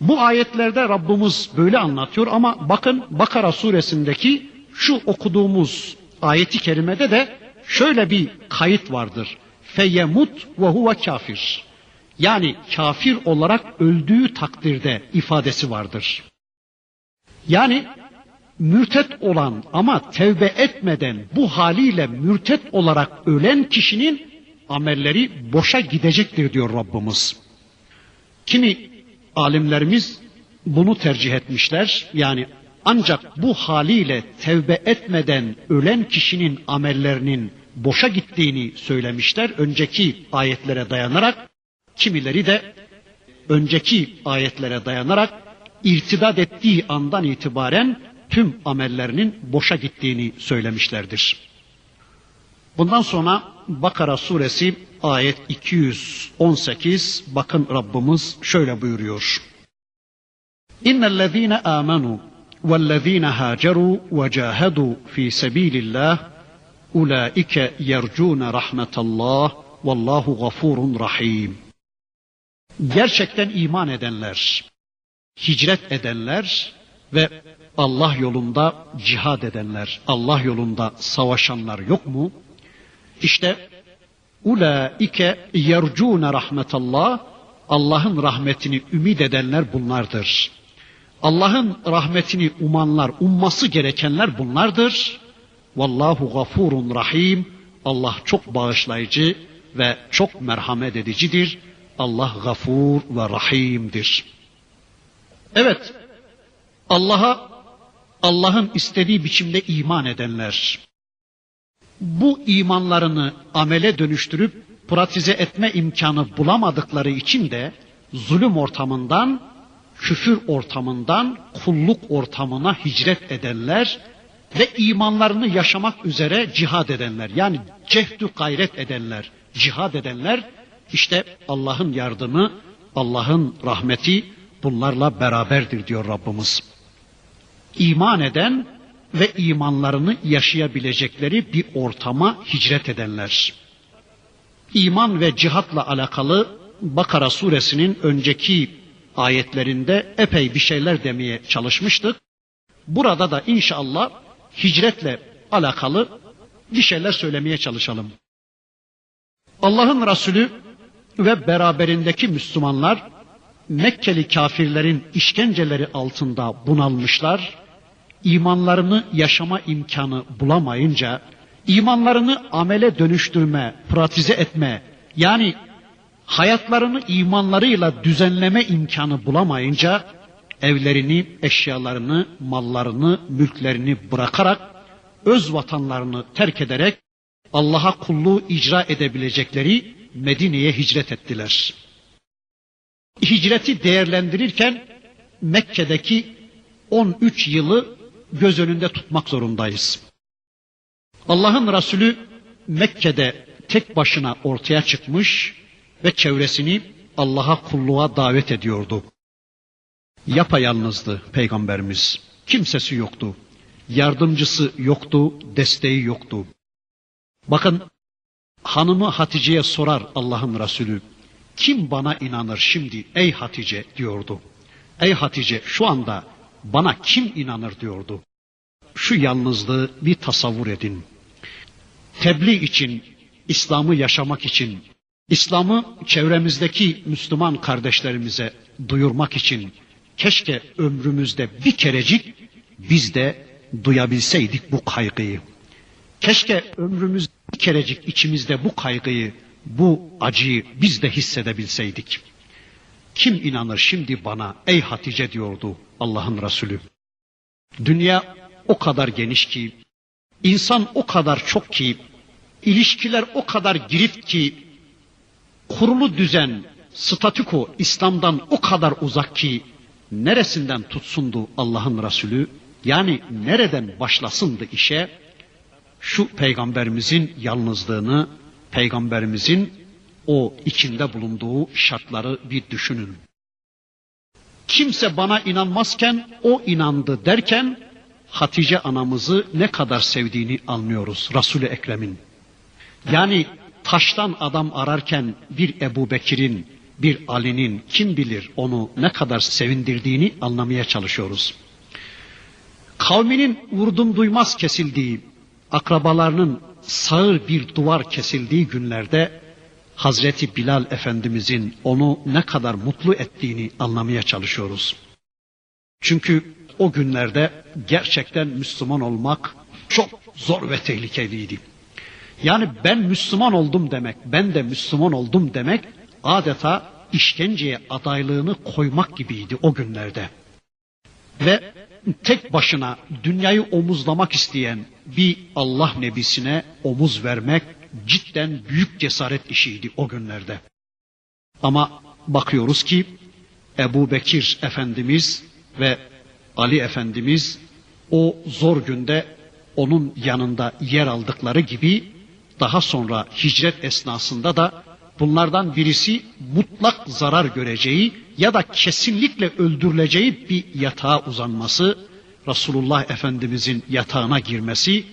Bu ayetlerde Rabbimiz böyle anlatıyor ama bakın Bakara suresindeki şu okuduğumuz ayeti kerimede de şöyle bir kayıt vardır. Feyemut ve huve kafir. Yani kafir olarak öldüğü takdirde ifadesi vardır. Yani mürtet olan ama tevbe etmeden bu haliyle mürtet olarak ölen kişinin amelleri boşa gidecektir diyor Rabbimiz. Kimi alimlerimiz bunu tercih etmişler. Yani ancak bu haliyle tevbe etmeden ölen kişinin amellerinin boşa gittiğini söylemişler önceki ayetlere dayanarak. Kimileri de önceki ayetlere dayanarak irtidat ettiği andan itibaren tüm amellerinin boşa gittiğini söylemişlerdir. Bundan sonra Bakara suresi ayet 218 bakın Rabbimiz şöyle buyuruyor. İnnellezîne âmenû vellezîne hâcerû ve câhedû fî sebîlillâh ulaike yercûne rahmetallah vallahu gafurun rahim gerçekten iman edenler, hicret edenler ve Allah yolunda cihad edenler, Allah yolunda savaşanlar yok mu? İşte ulaike yercûne rahmetallah Allah'ın rahmetini ümit edenler bunlardır. Allah'ın rahmetini umanlar, umması gerekenler bunlardır. Vallahu gafurun rahim. Allah çok bağışlayıcı ve çok merhamet edicidir. Allah gafur ve rahimdir. Evet, Allah'a Allah'ın istediği biçimde iman edenler, bu imanlarını amele dönüştürüp pratize etme imkanı bulamadıkları için de zulüm ortamından, küfür ortamından kulluk ortamına hicret edenler ve imanlarını yaşamak üzere cihad edenler yani cehdü gayret edenler, cihad edenler işte Allah'ın yardımı, Allah'ın rahmeti bunlarla beraberdir diyor Rabbimiz. İman eden ve imanlarını yaşayabilecekleri bir ortama hicret edenler. İman ve cihatla alakalı Bakara suresinin önceki ayetlerinde epey bir şeyler demeye çalışmıştık. Burada da inşallah hicretle alakalı bir şeyler söylemeye çalışalım. Allah'ın Resulü ve beraberindeki Müslümanlar Mekkeli kafirlerin işkenceleri altında bunalmışlar. İmanlarını yaşama imkanı bulamayınca, imanlarını amele dönüştürme, pratize etme, yani hayatlarını imanlarıyla düzenleme imkanı bulamayınca, evlerini, eşyalarını, mallarını, mülklerini bırakarak, öz vatanlarını terk ederek, Allah'a kulluğu icra edebilecekleri Medine'ye hicret ettiler. Hicreti değerlendirirken Mekke'deki 13 yılı göz önünde tutmak zorundayız. Allah'ın Resulü Mekke'de tek başına ortaya çıkmış ve çevresini Allah'a kulluğa davet ediyordu. Yapayalnızdı peygamberimiz. Kimsesi yoktu. Yardımcısı yoktu, desteği yoktu. Bakın hanımı Hatice'ye sorar Allah'ın Resulü. Kim bana inanır şimdi ey Hatice diyordu. Ey Hatice şu anda bana kim inanır diyordu. Şu yalnızlığı bir tasavvur edin. Tebliğ için, İslam'ı yaşamak için, İslam'ı çevremizdeki Müslüman kardeşlerimize duyurmak için keşke ömrümüzde bir kerecik biz de duyabilseydik bu kaygıyı. Keşke ömrümüz bir kerecik içimizde bu kaygıyı, bu acıyı biz de hissedebilseydik. Kim inanır şimdi bana ey Hatice diyordu Allah'ın Resulü. Dünya o kadar geniş ki, insan o kadar çok ki, ilişkiler o kadar girift ki, kurulu düzen, statüko İslam'dan o kadar uzak ki, neresinden tutsundu Allah'ın Resulü? Yani nereden başlasındı işe? Şu peygamberimizin yalnızlığını, peygamberimizin o içinde bulunduğu şartları bir düşünün. Kimse bana inanmazken o inandı derken Hatice anamızı ne kadar sevdiğini anlıyoruz Resul-i Ekrem'in. Yani taştan adam ararken bir Ebu Bekir'in, bir Ali'nin kim bilir onu ne kadar sevindirdiğini anlamaya çalışıyoruz. Kavminin vurdum duymaz kesildiği, akrabalarının sağır bir duvar kesildiği günlerde Hazreti Bilal Efendimizin onu ne kadar mutlu ettiğini anlamaya çalışıyoruz. Çünkü o günlerde gerçekten Müslüman olmak çok zor ve tehlikeliydi. Yani ben Müslüman oldum demek, ben de Müslüman oldum demek adeta işkenceye adaylığını koymak gibiydi o günlerde. Ve tek başına dünyayı omuzlamak isteyen bir Allah nebisine omuz vermek cidden büyük cesaret işiydi o günlerde. Ama bakıyoruz ki Ebu Bekir Efendimiz ve Ali Efendimiz o zor günde onun yanında yer aldıkları gibi daha sonra hicret esnasında da bunlardan birisi mutlak zarar göreceği ya da kesinlikle öldürüleceği bir yatağa uzanması, Resulullah Efendimizin yatağına girmesi,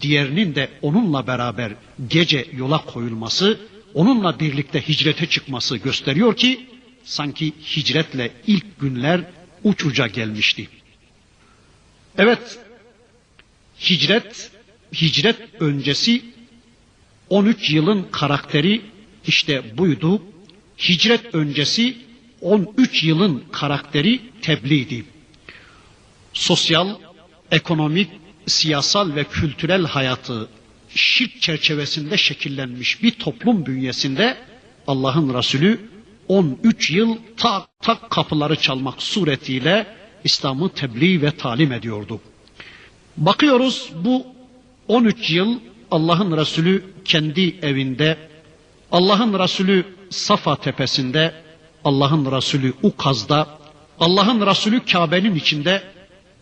diğerinin de onunla beraber gece yola koyulması, onunla birlikte hicrete çıkması gösteriyor ki sanki hicretle ilk günler uç uca gelmişti. Evet, hicret, hicret öncesi 13 yılın karakteri işte buydu. hicret öncesi 13 yılın karakteri tebliğdi. Sosyal, ekonomik, siyasal ve kültürel hayatı şirk çerçevesinde şekillenmiş bir toplum bünyesinde Allah'ın Resulü 13 yıl tak tak kapıları çalmak suretiyle İslam'ı tebliğ ve talim ediyordu. Bakıyoruz bu 13 yıl Allah'ın Resulü kendi evinde, Allah'ın Resulü Safa tepesinde, Allah'ın Resulü Ukaz'da, Allah'ın Resulü Kabe'nin içinde,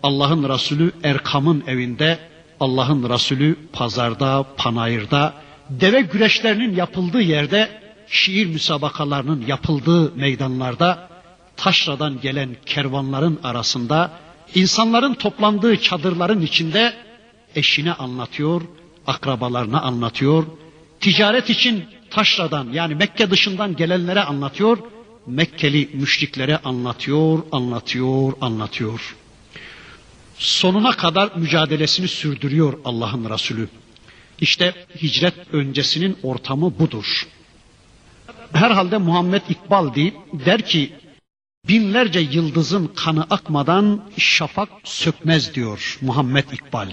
Allah'ın Resulü Erkam'ın evinde, Allah'ın Resulü pazarda, panayırda, deve güreşlerinin yapıldığı yerde, şiir müsabakalarının yapıldığı meydanlarda, taşradan gelen kervanların arasında, insanların toplandığı çadırların içinde eşine anlatıyor, akrabalarına anlatıyor, ticaret için taşradan yani Mekke dışından gelenlere anlatıyor, Mekkeli müşriklere anlatıyor, anlatıyor, anlatıyor. Sonuna kadar mücadelesini sürdürüyor Allah'ın Resulü. İşte hicret öncesinin ortamı budur. Herhalde Muhammed İkbal değil, der ki binlerce yıldızın kanı akmadan şafak sökmez diyor Muhammed İkbal.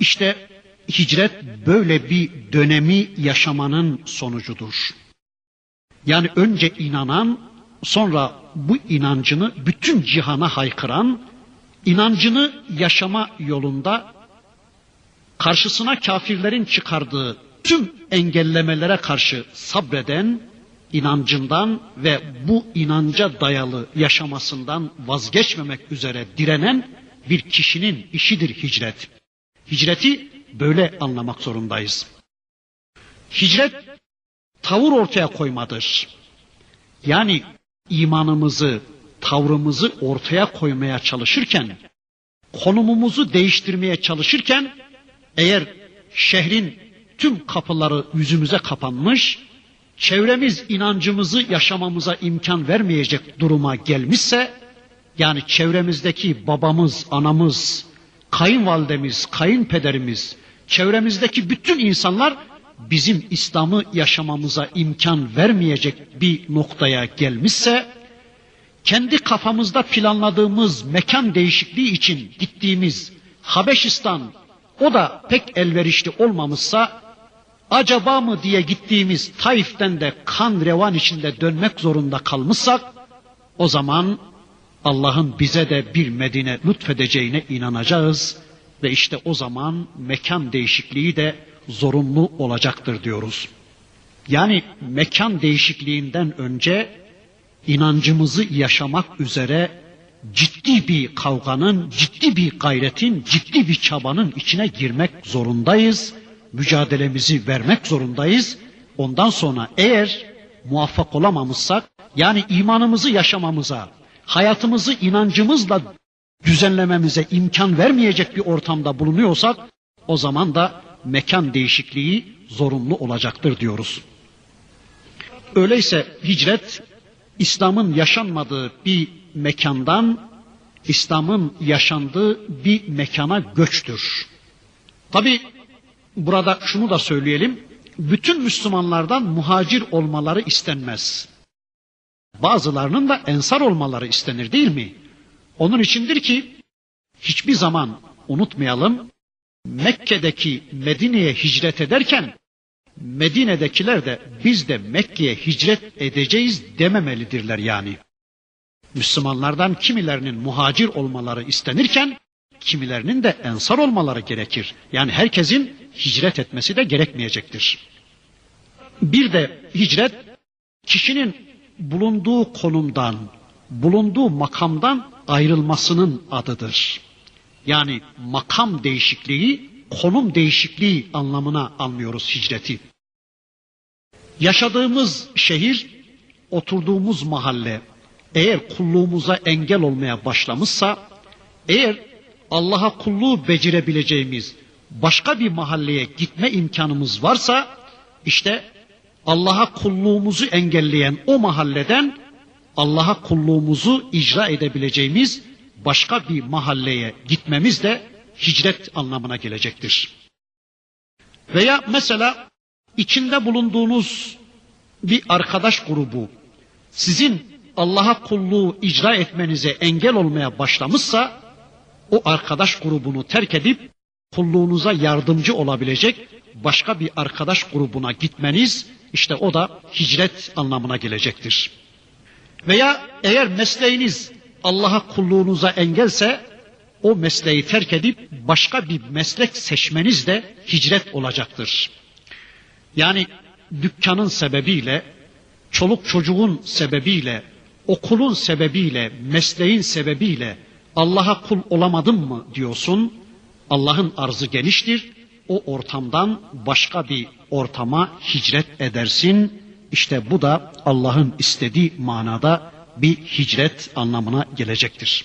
İşte hicret böyle bir dönemi yaşamanın sonucudur. Yani önce inanan, sonra bu inancını bütün cihana haykıran, inancını yaşama yolunda karşısına kafirlerin çıkardığı tüm engellemelere karşı sabreden, inancından ve bu inanca dayalı yaşamasından vazgeçmemek üzere direnen bir kişinin işidir hicret. Hicreti böyle anlamak zorundayız. Hicret tavır ortaya koymadır. Yani imanımızı, tavrımızı ortaya koymaya çalışırken, konumumuzu değiştirmeye çalışırken, eğer şehrin tüm kapıları yüzümüze kapanmış, çevremiz inancımızı yaşamamıza imkan vermeyecek duruma gelmişse, yani çevremizdeki babamız, anamız, kayınvalidemiz, kayınpederimiz, çevremizdeki bütün insanlar bizim İslam'ı yaşamamıza imkan vermeyecek bir noktaya gelmişse, kendi kafamızda planladığımız mekan değişikliği için gittiğimiz Habeşistan, o da pek elverişli olmamışsa, acaba mı diye gittiğimiz Taif'ten de kan revan içinde dönmek zorunda kalmışsak, o zaman Allah'ın bize de bir Medine lütfedeceğine inanacağız ve işte o zaman mekan değişikliği de zorunlu olacaktır diyoruz. Yani mekan değişikliğinden önce inancımızı yaşamak üzere ciddi bir kavganın, ciddi bir gayretin, ciddi bir çabanın içine girmek zorundayız. Mücadelemizi vermek zorundayız. Ondan sonra eğer muvaffak olamamışsak, yani imanımızı yaşamamıza, hayatımızı inancımızla düzenlememize imkan vermeyecek bir ortamda bulunuyorsak, o zaman da mekan değişikliği zorunlu olacaktır diyoruz. Öyleyse hicret İslam'ın yaşanmadığı bir mekandan İslam'ın yaşandığı bir mekana göçtür. Tabi burada şunu da söyleyelim. Bütün Müslümanlardan muhacir olmaları istenmez. Bazılarının da ensar olmaları istenir değil mi? Onun içindir ki hiçbir zaman unutmayalım Mekke'deki Medine'ye hicret ederken Medine'dekiler de biz de Mekke'ye hicret edeceğiz dememelidirler yani. Müslümanlardan kimilerinin muhacir olmaları istenirken kimilerinin de ensar olmaları gerekir. Yani herkesin hicret etmesi de gerekmeyecektir. Bir de hicret kişinin bulunduğu konumdan, bulunduğu makamdan ayrılmasının adıdır. Yani makam değişikliği, konum değişikliği anlamına anlıyoruz hicreti. Yaşadığımız şehir, oturduğumuz mahalle eğer kulluğumuza engel olmaya başlamışsa, eğer Allah'a kulluğu becerebileceğimiz başka bir mahalleye gitme imkanımız varsa, işte Allah'a kulluğumuzu engelleyen o mahalleden Allah'a kulluğumuzu icra edebileceğimiz başka bir mahalleye gitmemiz de hicret anlamına gelecektir. Veya mesela içinde bulunduğunuz bir arkadaş grubu sizin Allah'a kulluğu icra etmenize engel olmaya başlamışsa o arkadaş grubunu terk edip kulluğunuza yardımcı olabilecek başka bir arkadaş grubuna gitmeniz işte o da hicret anlamına gelecektir. Veya eğer mesleğiniz Allah'a kulluğunuza engelse o mesleği terk edip başka bir meslek seçmeniz de hicret olacaktır. Yani dükkanın sebebiyle, çoluk çocuğun sebebiyle, okulun sebebiyle, mesleğin sebebiyle Allah'a kul olamadım mı diyorsun. Allah'ın arzı geniştir. O ortamdan başka bir ortama hicret edersin. İşte bu da Allah'ın istediği manada bir hicret anlamına gelecektir.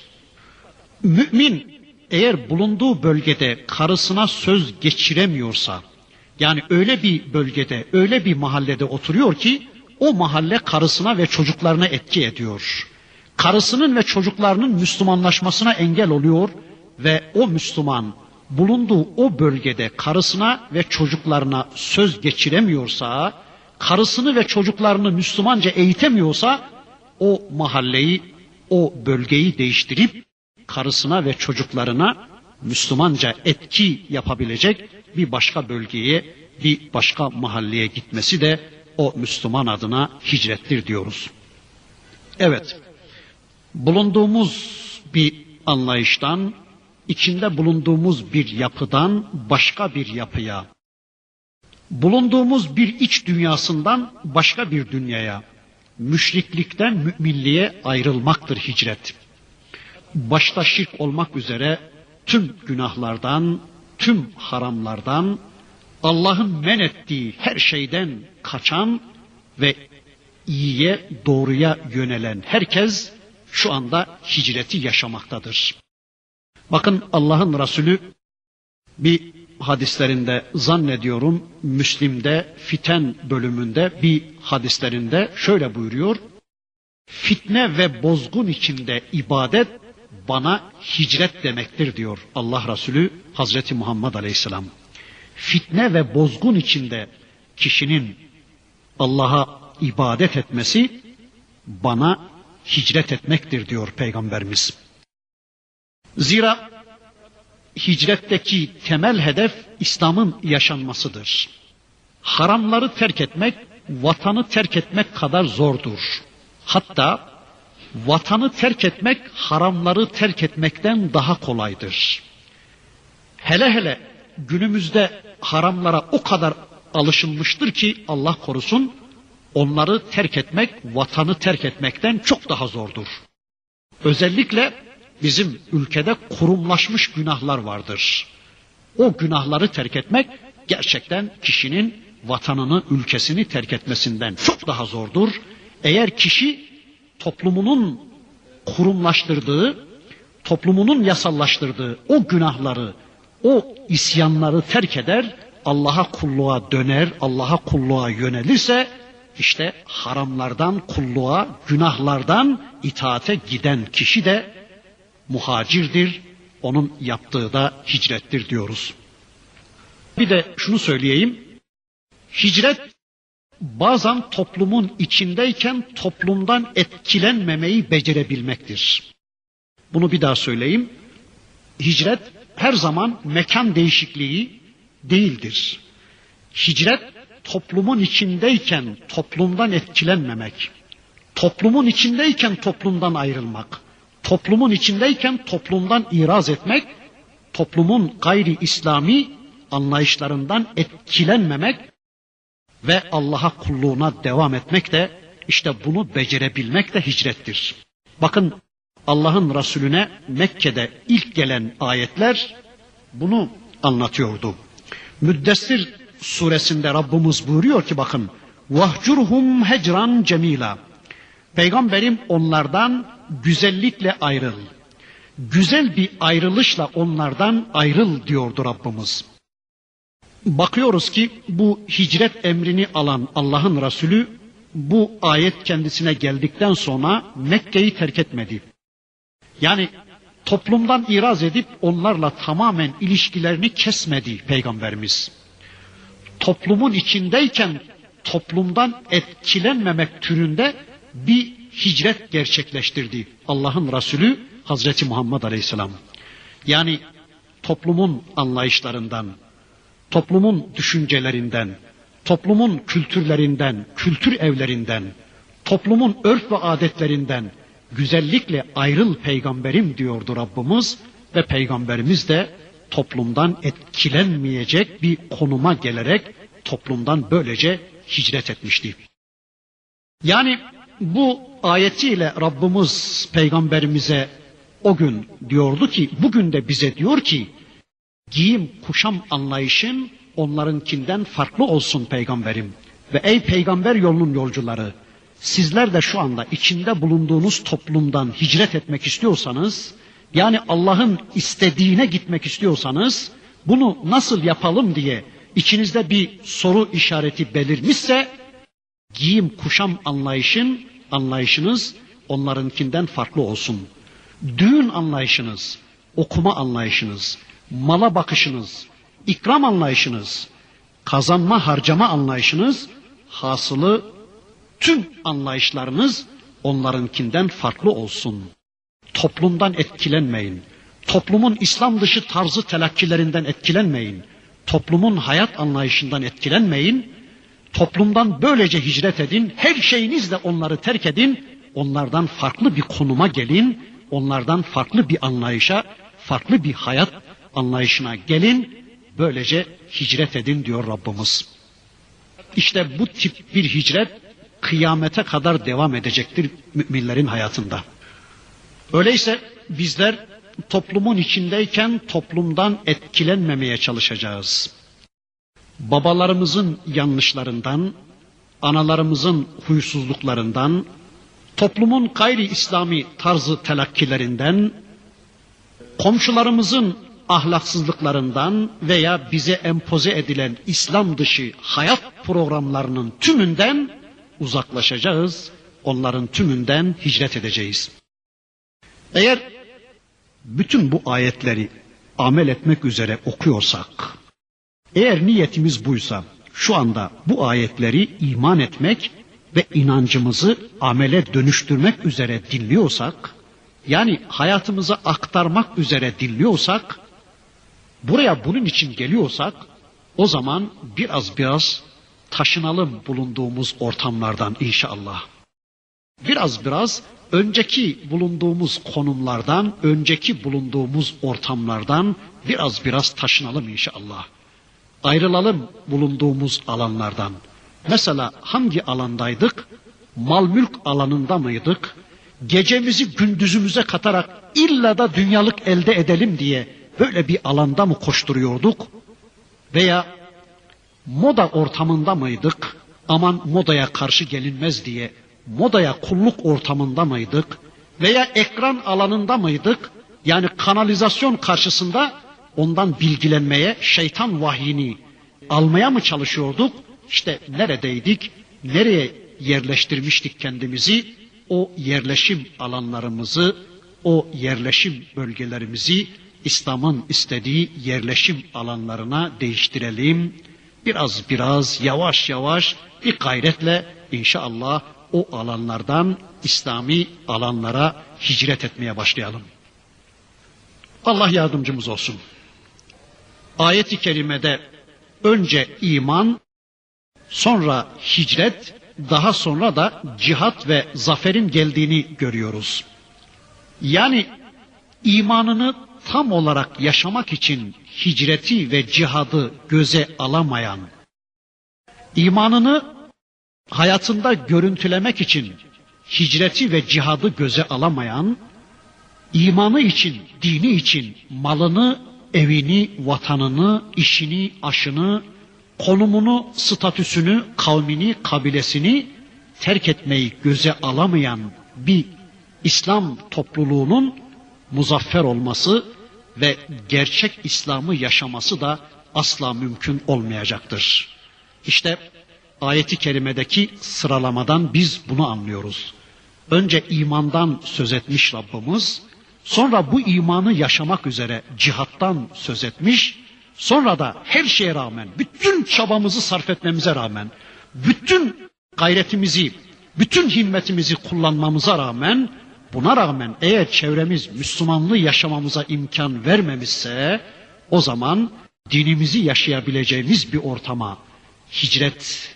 Mümin eğer bulunduğu bölgede karısına söz geçiremiyorsa, yani öyle bir bölgede, öyle bir mahallede oturuyor ki o mahalle karısına ve çocuklarına etki ediyor. Karısının ve çocuklarının Müslümanlaşmasına engel oluyor ve o Müslüman bulunduğu o bölgede karısına ve çocuklarına söz geçiremiyorsa, karısını ve çocuklarını Müslümanca eğitemiyorsa o mahalleyi, o bölgeyi değiştirip karısına ve çocuklarına Müslümanca etki yapabilecek bir başka bölgeye, bir başka mahalleye gitmesi de o Müslüman adına hicrettir diyoruz. Evet, bulunduğumuz bir anlayıştan, içinde bulunduğumuz bir yapıdan başka bir yapıya, bulunduğumuz bir iç dünyasından başka bir dünyaya, müşriklikten müminliğe ayrılmaktır hicret. Başta şirk olmak üzere tüm günahlardan, tüm haramlardan, Allah'ın men ettiği her şeyden kaçan ve iyiye, doğruya yönelen herkes şu anda hicreti yaşamaktadır. Bakın Allah'ın Resulü bir hadislerinde zannediyorum Müslim'de fiten bölümünde bir hadislerinde şöyle buyuruyor. Fitne ve bozgun içinde ibadet bana hicret demektir diyor Allah Resulü Hazreti Muhammed Aleyhisselam. Fitne ve bozgun içinde kişinin Allah'a ibadet etmesi bana hicret etmektir diyor Peygamberimiz. Zira hicretteki temel hedef İslam'ın yaşanmasıdır. Haramları terk etmek, vatanı terk etmek kadar zordur. Hatta vatanı terk etmek haramları terk etmekten daha kolaydır. Hele hele günümüzde haramlara o kadar alışılmıştır ki Allah korusun onları terk etmek vatanı terk etmekten çok daha zordur. Özellikle bizim ülkede kurumlaşmış günahlar vardır. O günahları terk etmek gerçekten kişinin vatanını, ülkesini terk etmesinden çok daha zordur. Eğer kişi toplumunun kurumlaştırdığı, toplumunun yasallaştırdığı o günahları, o isyanları terk eder, Allah'a kulluğa döner, Allah'a kulluğa yönelirse işte haramlardan kulluğa, günahlardan itaate giden kişi de muhacirdir. Onun yaptığı da hicrettir diyoruz. Bir de şunu söyleyeyim. Hicret bazen toplumun içindeyken toplumdan etkilenmemeyi becerebilmektir. Bunu bir daha söyleyeyim. Hicret her zaman mekan değişikliği değildir. Hicret toplumun içindeyken toplumdan etkilenmemek, toplumun içindeyken toplumdan ayrılmak, toplumun içindeyken toplumdan iraz etmek, toplumun gayri İslami anlayışlarından etkilenmemek ve Allah'a kulluğuna devam etmek de işte bunu becerebilmek de hicrettir. Bakın Allah'ın Resulüne Mekke'de ilk gelen ayetler bunu anlatıyordu. Müddessir suresinde Rabbimiz buyuruyor ki bakın vahcurhum hecran cemila. Peygamberim onlardan güzellikle ayrıl. Güzel bir ayrılışla onlardan ayrıl diyordu Rabbimiz. Bakıyoruz ki bu hicret emrini alan Allah'ın Resulü bu ayet kendisine geldikten sonra Mekke'yi terk etmedi. Yani toplumdan iraz edip onlarla tamamen ilişkilerini kesmedi peygamberimiz. Toplumun içindeyken toplumdan etkilenmemek türünde bir hicret gerçekleştirdi Allah'ın Resulü Hazreti Muhammed Aleyhisselam. Yani toplumun anlayışlarından, toplumun düşüncelerinden, toplumun kültürlerinden, kültür evlerinden, toplumun örf ve adetlerinden güzellikle ayrıl peygamberim diyordu Rabbimiz ve peygamberimiz de toplumdan etkilenmeyecek bir konuma gelerek toplumdan böylece hicret etmişti. Yani bu ayetiyle Rabbimiz peygamberimize o gün diyordu ki bugün de bize diyor ki giyim kuşam anlayışın onlarınkinden farklı olsun peygamberim. Ve ey peygamber yolunun yolcuları sizler de şu anda içinde bulunduğunuz toplumdan hicret etmek istiyorsanız yani Allah'ın istediğine gitmek istiyorsanız bunu nasıl yapalım diye içinizde bir soru işareti belirmişse giyim kuşam anlayışın anlayışınız onlarınkinden farklı olsun. Düğün anlayışınız, okuma anlayışınız, mala bakışınız, ikram anlayışınız, kazanma harcama anlayışınız, hasılı tüm anlayışlarınız onlarınkinden farklı olsun. Toplumdan etkilenmeyin. Toplumun İslam dışı tarzı telakkilerinden etkilenmeyin. Toplumun hayat anlayışından etkilenmeyin. Toplumdan böylece hicret edin. Her şeyinizle onları terk edin. Onlardan farklı bir konuma gelin. Onlardan farklı bir anlayışa, farklı bir hayat anlayışına gelin. Böylece hicret edin diyor Rabbimiz. İşte bu tip bir hicret kıyamete kadar devam edecektir müminlerin hayatında. Öyleyse bizler toplumun içindeyken toplumdan etkilenmemeye çalışacağız. Babalarımızın yanlışlarından, analarımızın huysuzluklarından, toplumun gayri İslami tarzı telakkilerinden, komşularımızın ahlaksızlıklarından veya bize empoze edilen İslam dışı hayat programlarının tümünden uzaklaşacağız. Onların tümünden hicret edeceğiz. Eğer bütün bu ayetleri amel etmek üzere okuyorsak, eğer niyetimiz buysa şu anda bu ayetleri iman etmek ve inancımızı amele dönüştürmek üzere dinliyorsak, yani hayatımıza aktarmak üzere dinliyorsak, buraya bunun için geliyorsak, o zaman biraz biraz taşınalım bulunduğumuz ortamlardan inşallah. Biraz biraz önceki bulunduğumuz konumlardan, önceki bulunduğumuz ortamlardan biraz biraz taşınalım inşallah. Ayrılalım bulunduğumuz alanlardan. Mesela hangi alandaydık? Mal mülk alanında mıydık? Gecemizi gündüzümüze katarak illa da dünyalık elde edelim diye böyle bir alanda mı koşturuyorduk? Veya moda ortamında mıydık? Aman modaya karşı gelinmez diye modaya kulluk ortamında mıydık? Veya ekran alanında mıydık? Yani kanalizasyon karşısında ondan bilgilenmeye, şeytan vahyini almaya mı çalışıyorduk? İşte neredeydik? Nereye yerleştirmiştik kendimizi? O yerleşim alanlarımızı, o yerleşim bölgelerimizi İslam'ın istediği yerleşim alanlarına değiştirelim. Biraz biraz yavaş yavaş bir gayretle inşallah o alanlardan İslami alanlara hicret etmeye başlayalım. Allah yardımcımız olsun. Ayet-i kerimede önce iman, sonra hicret, daha sonra da cihat ve zaferin geldiğini görüyoruz. Yani imanını tam olarak yaşamak için hicreti ve cihadı göze alamayan, imanını hayatında görüntülemek için hicreti ve cihadı göze alamayan, imanı için, dini için malını, evini, vatanını, işini, aşını, konumunu, statüsünü, kavmini, kabilesini terk etmeyi göze alamayan bir İslam topluluğunun muzaffer olması ve gerçek İslam'ı yaşaması da asla mümkün olmayacaktır. İşte ayeti kerimedeki sıralamadan biz bunu anlıyoruz. Önce imandan söz etmiş Rabbimiz, sonra bu imanı yaşamak üzere cihattan söz etmiş, sonra da her şeye rağmen, bütün çabamızı sarf etmemize rağmen, bütün gayretimizi, bütün himmetimizi kullanmamıza rağmen buna rağmen eğer çevremiz Müslümanlığı yaşamamıza imkan vermemişse o zaman dinimizi yaşayabileceğimiz bir ortama hicret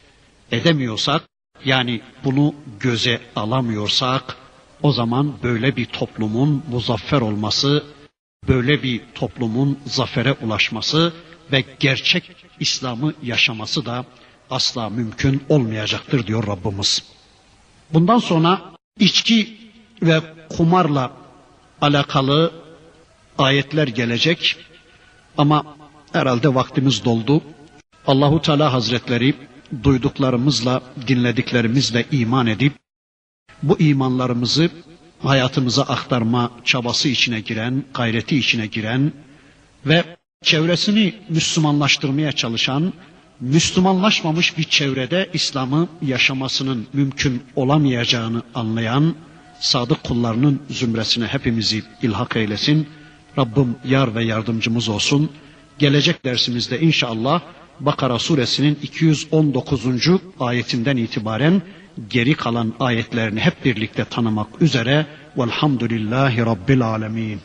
edemiyorsak yani bunu göze alamıyorsak o zaman böyle bir toplumun muzaffer olması, böyle bir toplumun zafere ulaşması ve gerçek İslam'ı yaşaması da asla mümkün olmayacaktır diyor Rabbimiz. Bundan sonra içki ve kumarla alakalı ayetler gelecek ama herhalde vaktimiz doldu. Allahu Teala Hazretleri duyduklarımızla, dinlediklerimizle iman edip bu imanlarımızı hayatımıza aktarma çabası içine giren, gayreti içine giren ve çevresini Müslümanlaştırmaya çalışan, Müslümanlaşmamış bir çevrede İslam'ı yaşamasının mümkün olamayacağını anlayan sadık kullarının zümresine hepimizi ilhak eylesin. Rabbim yar ve yardımcımız olsun. Gelecek dersimizde inşallah Bakara suresinin 219. ayetinden itibaren geri kalan ayetlerini hep birlikte tanımak üzere velhamdülillahi rabbil alemin.